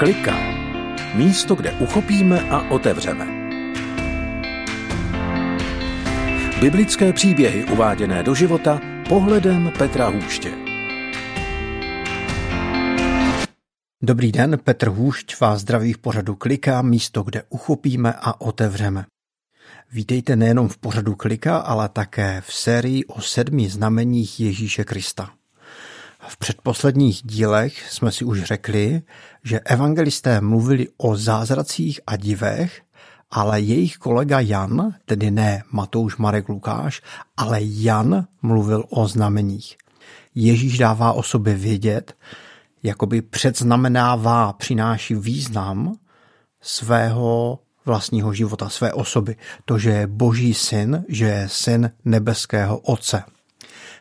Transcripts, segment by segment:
Klika. Místo, kde uchopíme a otevřeme. Biblické příběhy uváděné do života pohledem Petra Hůště. Dobrý den, Petr Hůšť vás zdraví v pořadu Klika, místo, kde uchopíme a otevřeme. Vítejte nejenom v pořadu Klika, ale také v sérii o sedmi znameních Ježíše Krista. V předposledních dílech jsme si už řekli, že evangelisté mluvili o zázracích a divech, ale jejich kolega Jan, tedy ne Matouš, Marek, Lukáš, ale Jan mluvil o znameních. Ježíš dává o sobě vědět, jakoby předznamenává, přináší význam svého vlastního života, své osoby. To, že je boží syn, že je syn nebeského otce.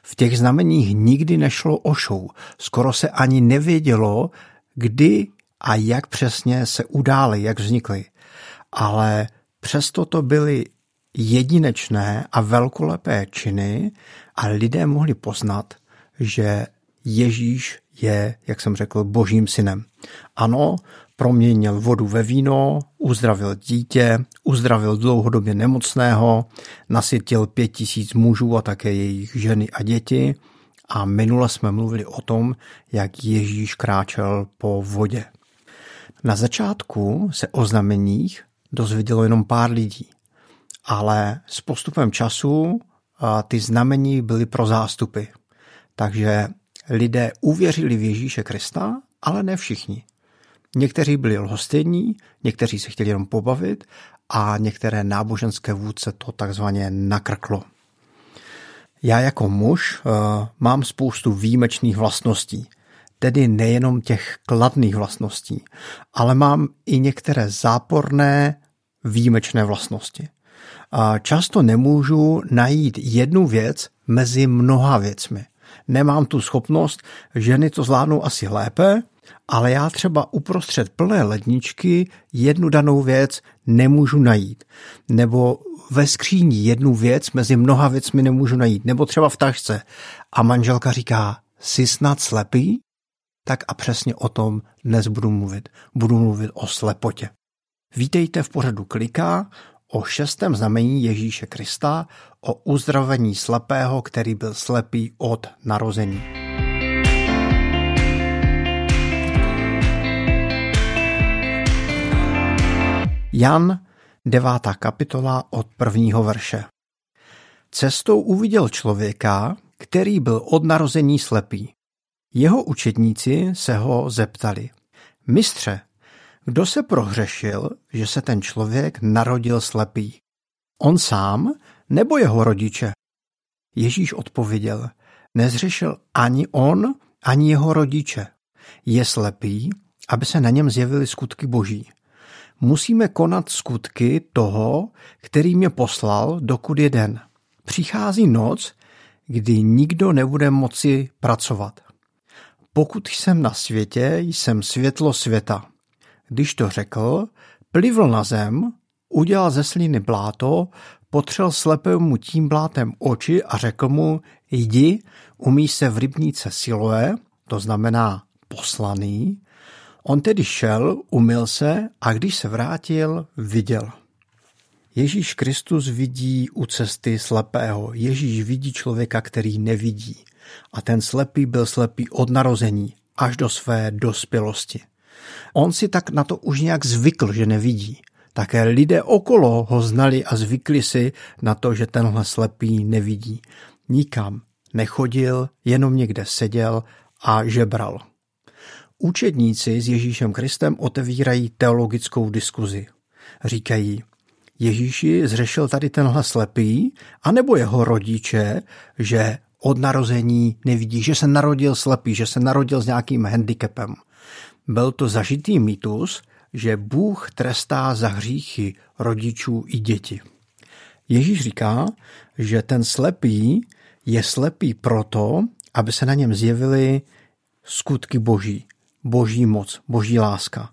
V těch znameních nikdy nešlo o show. Skoro se ani nevědělo, kdy a jak přesně se udály, jak vznikly. Ale přesto to byly jedinečné a velkolepé činy a lidé mohli poznat, že Ježíš je, jak jsem řekl, božím synem. Ano, proměnil vodu ve víno, uzdravil dítě, uzdravil dlouhodobě nemocného, nasytil pět tisíc mužů a také jejich ženy a děti a minule jsme mluvili o tom, jak Ježíš kráčel po vodě. Na začátku se o znameních dozvědělo jenom pár lidí, ale s postupem času ty znamení byly pro zástupy. Takže lidé uvěřili v Ježíše Krista, ale ne všichni. Někteří byli lhostinní, někteří se chtěli jenom pobavit a některé náboženské vůdce to takzvaně nakrklo. Já jako muž uh, mám spoustu výjimečných vlastností, tedy nejenom těch kladných vlastností, ale mám i některé záporné výjimečné vlastnosti. Uh, často nemůžu najít jednu věc mezi mnoha věcmi. Nemám tu schopnost, ženy to zvládnou asi lépe, ale já třeba uprostřed plné ledničky jednu danou věc nemůžu najít. Nebo ve skříni jednu věc mezi mnoha věcmi nemůžu najít. Nebo třeba v tašce. A manželka říká, jsi snad slepý? Tak a přesně o tom dnes budu mluvit. Budu mluvit o slepotě. Vítejte v pořadu Kliká o šestém znamení Ježíše Krista, o uzdravení slepého, který byl slepý od narození. Jan, devátá kapitola od prvního verše. Cestou uviděl člověka, který byl od narození slepý. Jeho učedníci se ho zeptali. Mistře, kdo se prohřešil, že se ten člověk narodil slepý? On sám nebo jeho rodiče? Ježíš odpověděl, nezřešil ani on, ani jeho rodiče. Je slepý, aby se na něm zjevily skutky boží musíme konat skutky toho, který mě poslal, dokud je den. Přichází noc, kdy nikdo nebude moci pracovat. Pokud jsem na světě, jsem světlo světa. Když to řekl, plivl na zem, udělal ze sliny bláto, potřel slepému tím blátem oči a řekl mu, jdi, umí se v rybníce Siloé, to znamená poslaný, On tedy šel, umyl se a když se vrátil, viděl. Ježíš Kristus vidí u cesty slepého. Ježíš vidí člověka, který nevidí. A ten slepý byl slepý od narození až do své dospělosti. On si tak na to už nějak zvykl, že nevidí. Také lidé okolo ho znali a zvykli si na to, že tenhle slepý nevidí. Nikam nechodil, jenom někde seděl a žebral. Učedníci s Ježíšem Kristem otevírají teologickou diskuzi. Říkají, Ježíši zřešil tady tenhle slepý, anebo jeho rodiče, že od narození nevidí, že se narodil slepý, že se narodil s nějakým handicapem. Byl to zažitý mýtus, že Bůh trestá za hříchy rodičů i děti. Ježíš říká, že ten slepý je slepý proto, aby se na něm zjevily skutky boží boží moc, boží láska.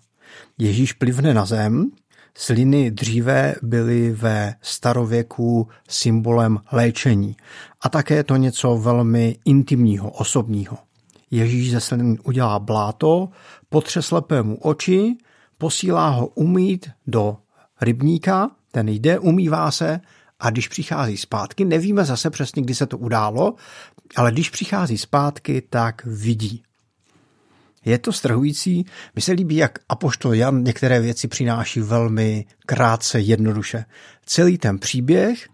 Ježíš plivne na zem, sliny dříve byly ve starověku symbolem léčení a také to něco velmi intimního, osobního. Ježíš ze sliny udělá bláto, potře slepému oči, posílá ho umít do rybníka, ten jde, umývá se a když přichází zpátky, nevíme zase přesně, kdy se to událo, ale když přichází zpátky, tak vidí. Je to strhující. Mi se líbí, jak Apoštol Jan některé věci přináší velmi krátce, jednoduše. Celý ten příběh,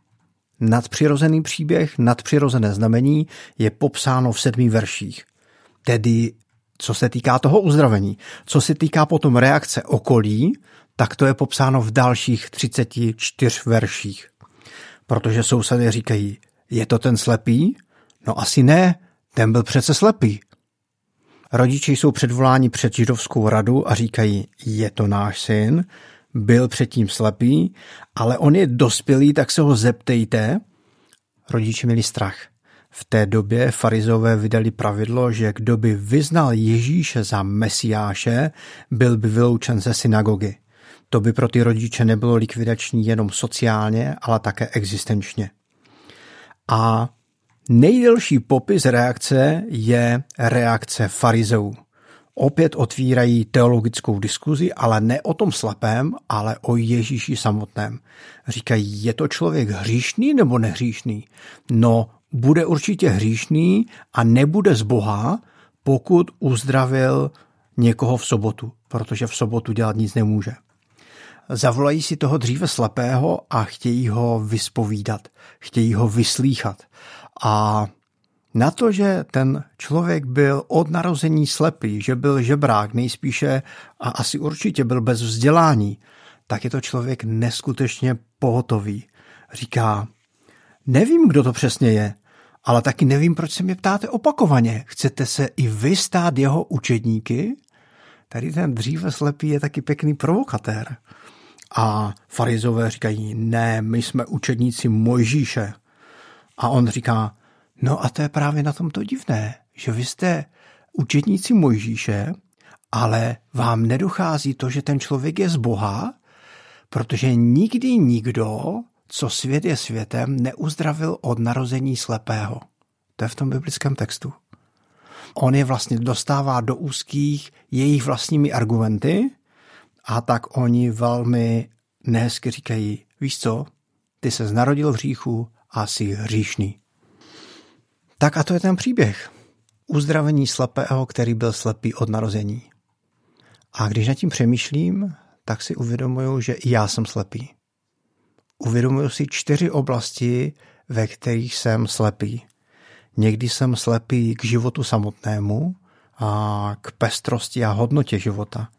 nadpřirozený příběh, nadpřirozené znamení je popsáno v sedmi verších. Tedy co se týká toho uzdravení. Co se týká potom reakce okolí, tak to je popsáno v dalších 34 verších. Protože sousedy říkají, je to ten slepý? No asi ne, ten byl přece slepý. Rodiče jsou předvoláni před židovskou radu a říkají, je to náš syn, byl předtím slepý, ale on je dospělý, tak se ho zeptejte. Rodiče měli strach. V té době farizové vydali pravidlo, že kdo by vyznal Ježíše za mesiáše, byl by vyloučen ze synagogy. To by pro ty rodiče nebylo likvidační jenom sociálně, ale také existenčně. A nejdelší popis reakce je reakce farizeů. Opět otvírají teologickou diskuzi, ale ne o tom slepém, ale o Ježíši samotném. Říkají, je to člověk hříšný nebo nehříšný? No, bude určitě hříšný a nebude z Boha, pokud uzdravil někoho v sobotu, protože v sobotu dělat nic nemůže. Zavolají si toho dříve slepého a chtějí ho vyspovídat, chtějí ho vyslíchat. A na to, že ten člověk byl od narození slepý, že byl žebrák nejspíše a asi určitě byl bez vzdělání, tak je to člověk neskutečně pohotový. Říká, nevím, kdo to přesně je, ale taky nevím, proč se mě ptáte opakovaně. Chcete se i vy stát jeho učedníky? Tady ten dříve slepý je taky pěkný provokatér. A farizové říkají, ne, my jsme učedníci Mojžíše. A on říká, no a to je právě na tom to divné, že vy jste učedníci Mojžíše, ale vám nedochází to, že ten člověk je z Boha, protože nikdy nikdo co svět je světem, neuzdravil od narození slepého. To je v tom biblickém textu. On je vlastně dostává do úzkých jejich vlastními argumenty a tak oni velmi nehezky říkají, víš co, ty se narodil v hříchu a jsi hříšný. Tak a to je ten příběh. Uzdravení slepého, který byl slepý od narození. A když nad tím přemýšlím, tak si uvědomuju, že i já jsem slepý. Uvědomuji si čtyři oblasti, ve kterých jsem slepý. Někdy jsem slepý k životu samotnému a k pestrosti a hodnotě života.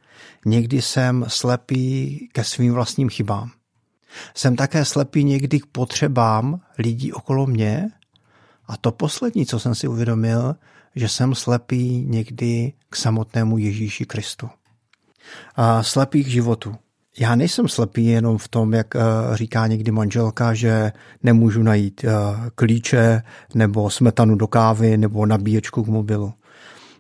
Někdy jsem slepý ke svým vlastním chybám. Jsem také slepý někdy k potřebám lidí okolo mě a to poslední, co jsem si uvědomil, že jsem slepý někdy k samotnému Ježíši Kristu. A slepý k životu. Já nejsem slepý jenom v tom, jak eh, říká někdy manželka, že nemůžu najít eh, klíče nebo smetanu do kávy nebo nabíječku k mobilu.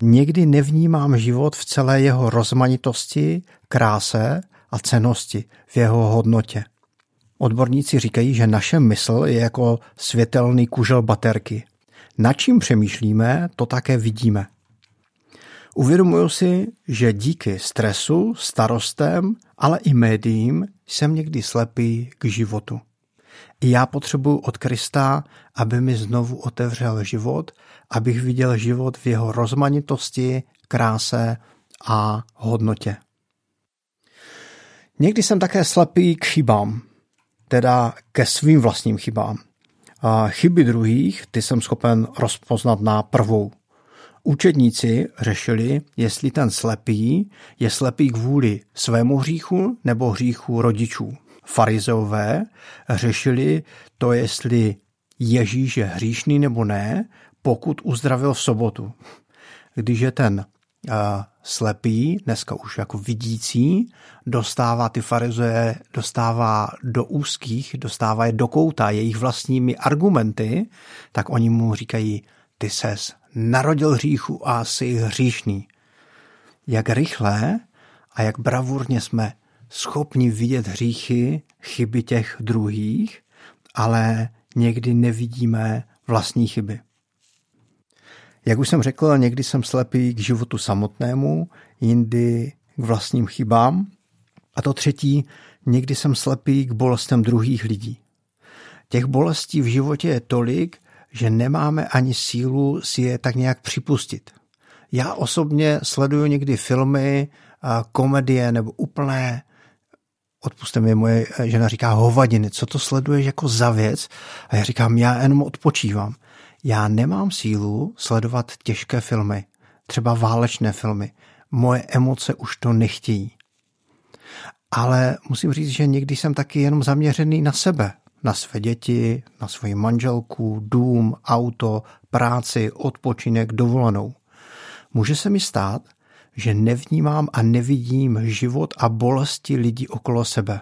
Někdy nevnímám život v celé jeho rozmanitosti, kráse a cenosti, v jeho hodnotě. Odborníci říkají, že naše mysl je jako světelný kužel baterky. Na čím přemýšlíme, to také vidíme. Uvědomuju si, že díky stresu, starostem, ale i médiím jsem někdy slepý k životu. I já potřebuji od Krista, aby mi znovu otevřel život, abych viděl život v jeho rozmanitosti, kráse a hodnotě. Někdy jsem také slepý k chybám, teda ke svým vlastním chybám. A chyby druhých, ty jsem schopen rozpoznat na prvou. Učedníci řešili, jestli ten slepý je slepý kvůli svému hříchu nebo hříchu rodičů. Farizeové řešili to, jestli Ježíš je hříšný nebo ne, pokud uzdravil v sobotu. Když je ten slepý, dneska už jako vidící, dostává ty farizeje, dostává do úzkých, dostává je do kouta jejich vlastními argumenty, tak oni mu říkají, ty ses narodil hříchu a jsi hříšný. Jak rychle a jak bravurně jsme schopni vidět hříchy, chyby těch druhých, ale někdy nevidíme vlastní chyby. Jak už jsem řekl, někdy jsem slepý k životu samotnému, jindy k vlastním chybám. A to třetí, někdy jsem slepý k bolestem druhých lidí. Těch bolestí v životě je tolik, že nemáme ani sílu si je tak nějak připustit. Já osobně sleduju někdy filmy, komedie nebo úplné, odpuste mi, moje žena říká hovadiny, co to sleduješ jako za věc? A já říkám, já jenom odpočívám. Já nemám sílu sledovat těžké filmy, třeba válečné filmy. Moje emoce už to nechtějí. Ale musím říct, že někdy jsem taky jenom zaměřený na sebe, na své děti, na svoji manželku, dům, auto, práci, odpočinek, dovolenou. Může se mi stát, že nevnímám a nevidím život a bolesti lidí okolo sebe.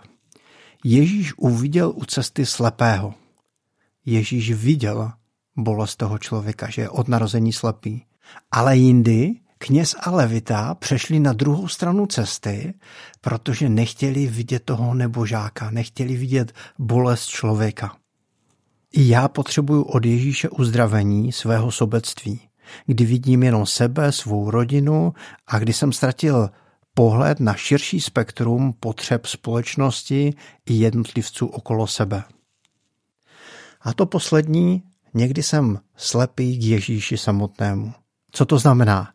Ježíš uviděl u cesty slepého. Ježíš viděl bolest toho člověka, že je od narození slepý. Ale jindy kněz a levita přešli na druhou stranu cesty, protože nechtěli vidět toho nebožáka, nechtěli vidět bolest člověka. I já potřebuju od Ježíše uzdravení svého sobectví, kdy vidím jenom sebe, svou rodinu a kdy jsem ztratil pohled na širší spektrum potřeb společnosti i jednotlivců okolo sebe. A to poslední, někdy jsem slepý k Ježíši samotnému. Co to znamená?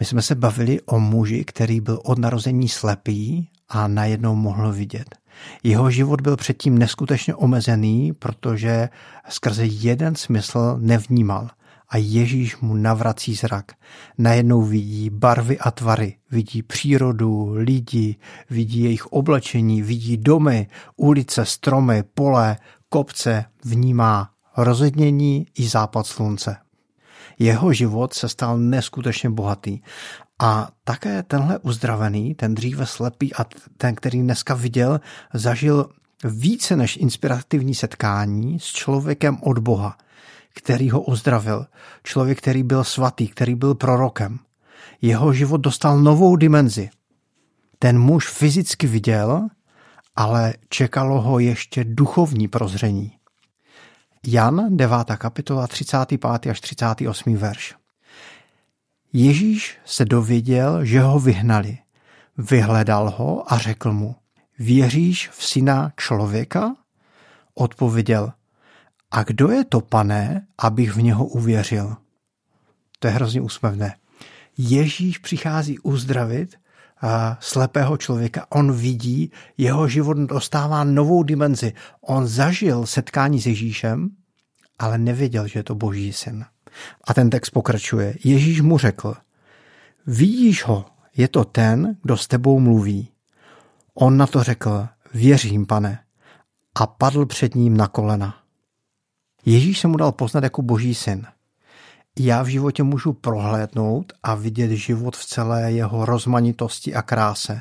My jsme se bavili o muži, který byl od narození slepý a najednou mohl vidět. Jeho život byl předtím neskutečně omezený, protože skrze jeden smysl nevnímal a Ježíš mu navrací zrak. Najednou vidí barvy a tvary, vidí přírodu, lidi, vidí jejich oblečení, vidí domy, ulice, stromy, pole, kopce, vnímá rozednění i západ slunce. Jeho život se stal neskutečně bohatý. A také tenhle uzdravený, ten dříve slepý a ten, který dneska viděl, zažil více než inspirativní setkání s člověkem od Boha, který ho uzdravil. Člověk, který byl svatý, který byl prorokem. Jeho život dostal novou dimenzi. Ten muž fyzicky viděl, ale čekalo ho ještě duchovní prozření. Jan, 9. kapitola, 35. až 38. verš. Ježíš se dověděl, že ho vyhnali. Vyhledal ho a řekl mu, věříš v syna člověka? Odpověděl, a kdo je to, pane, abych v něho uvěřil? To je hrozně úsměvné. Ježíš přichází uzdravit slepého člověka. On vidí, jeho život dostává novou dimenzi. On zažil setkání s Ježíšem, ale nevěděl, že je to boží syn. A ten text pokračuje. Ježíš mu řekl, vidíš ho, je to ten, kdo s tebou mluví. On na to řekl, věřím, pane, a padl před ním na kolena. Ježíš se mu dal poznat jako boží syn já v životě můžu prohlédnout a vidět život v celé jeho rozmanitosti a kráse.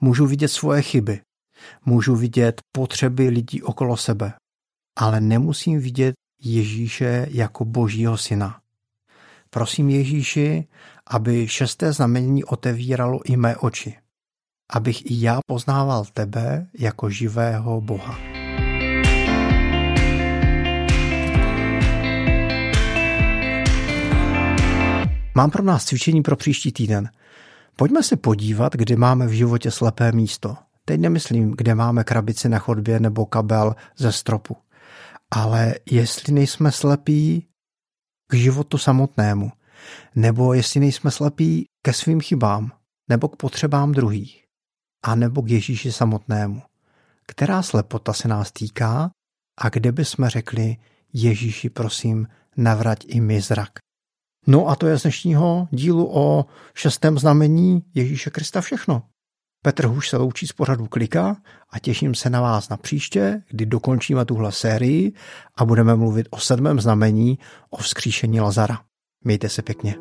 Můžu vidět svoje chyby. Můžu vidět potřeby lidí okolo sebe. Ale nemusím vidět Ježíše jako božího syna. Prosím Ježíši, aby šesté znamení otevíralo i mé oči. Abych i já poznával tebe jako živého Boha. Mám pro nás cvičení pro příští týden. Pojďme se podívat, kde máme v životě slepé místo. Teď nemyslím, kde máme krabici na chodbě nebo kabel ze stropu. Ale jestli nejsme slepí k životu samotnému, nebo jestli nejsme slepí ke svým chybám, nebo k potřebám druhých, a nebo k Ježíši samotnému. Která slepota se nás týká a kde bychom řekli Ježíši, prosím, navrať i mi zrak. No a to je z dnešního dílu o šestém znamení Ježíše Krista všechno. Petr Huš se loučí z pořadu Klika a těším se na vás na příště, kdy dokončíme tuhle sérii a budeme mluvit o sedmém znamení o vzkříšení Lazara. Mějte se pěkně.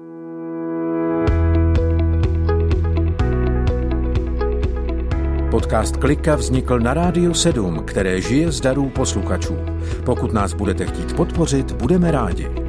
Podcast Klika vznikl na Rádiu 7, které žije z darů posluchačů. Pokud nás budete chtít podpořit, budeme rádi.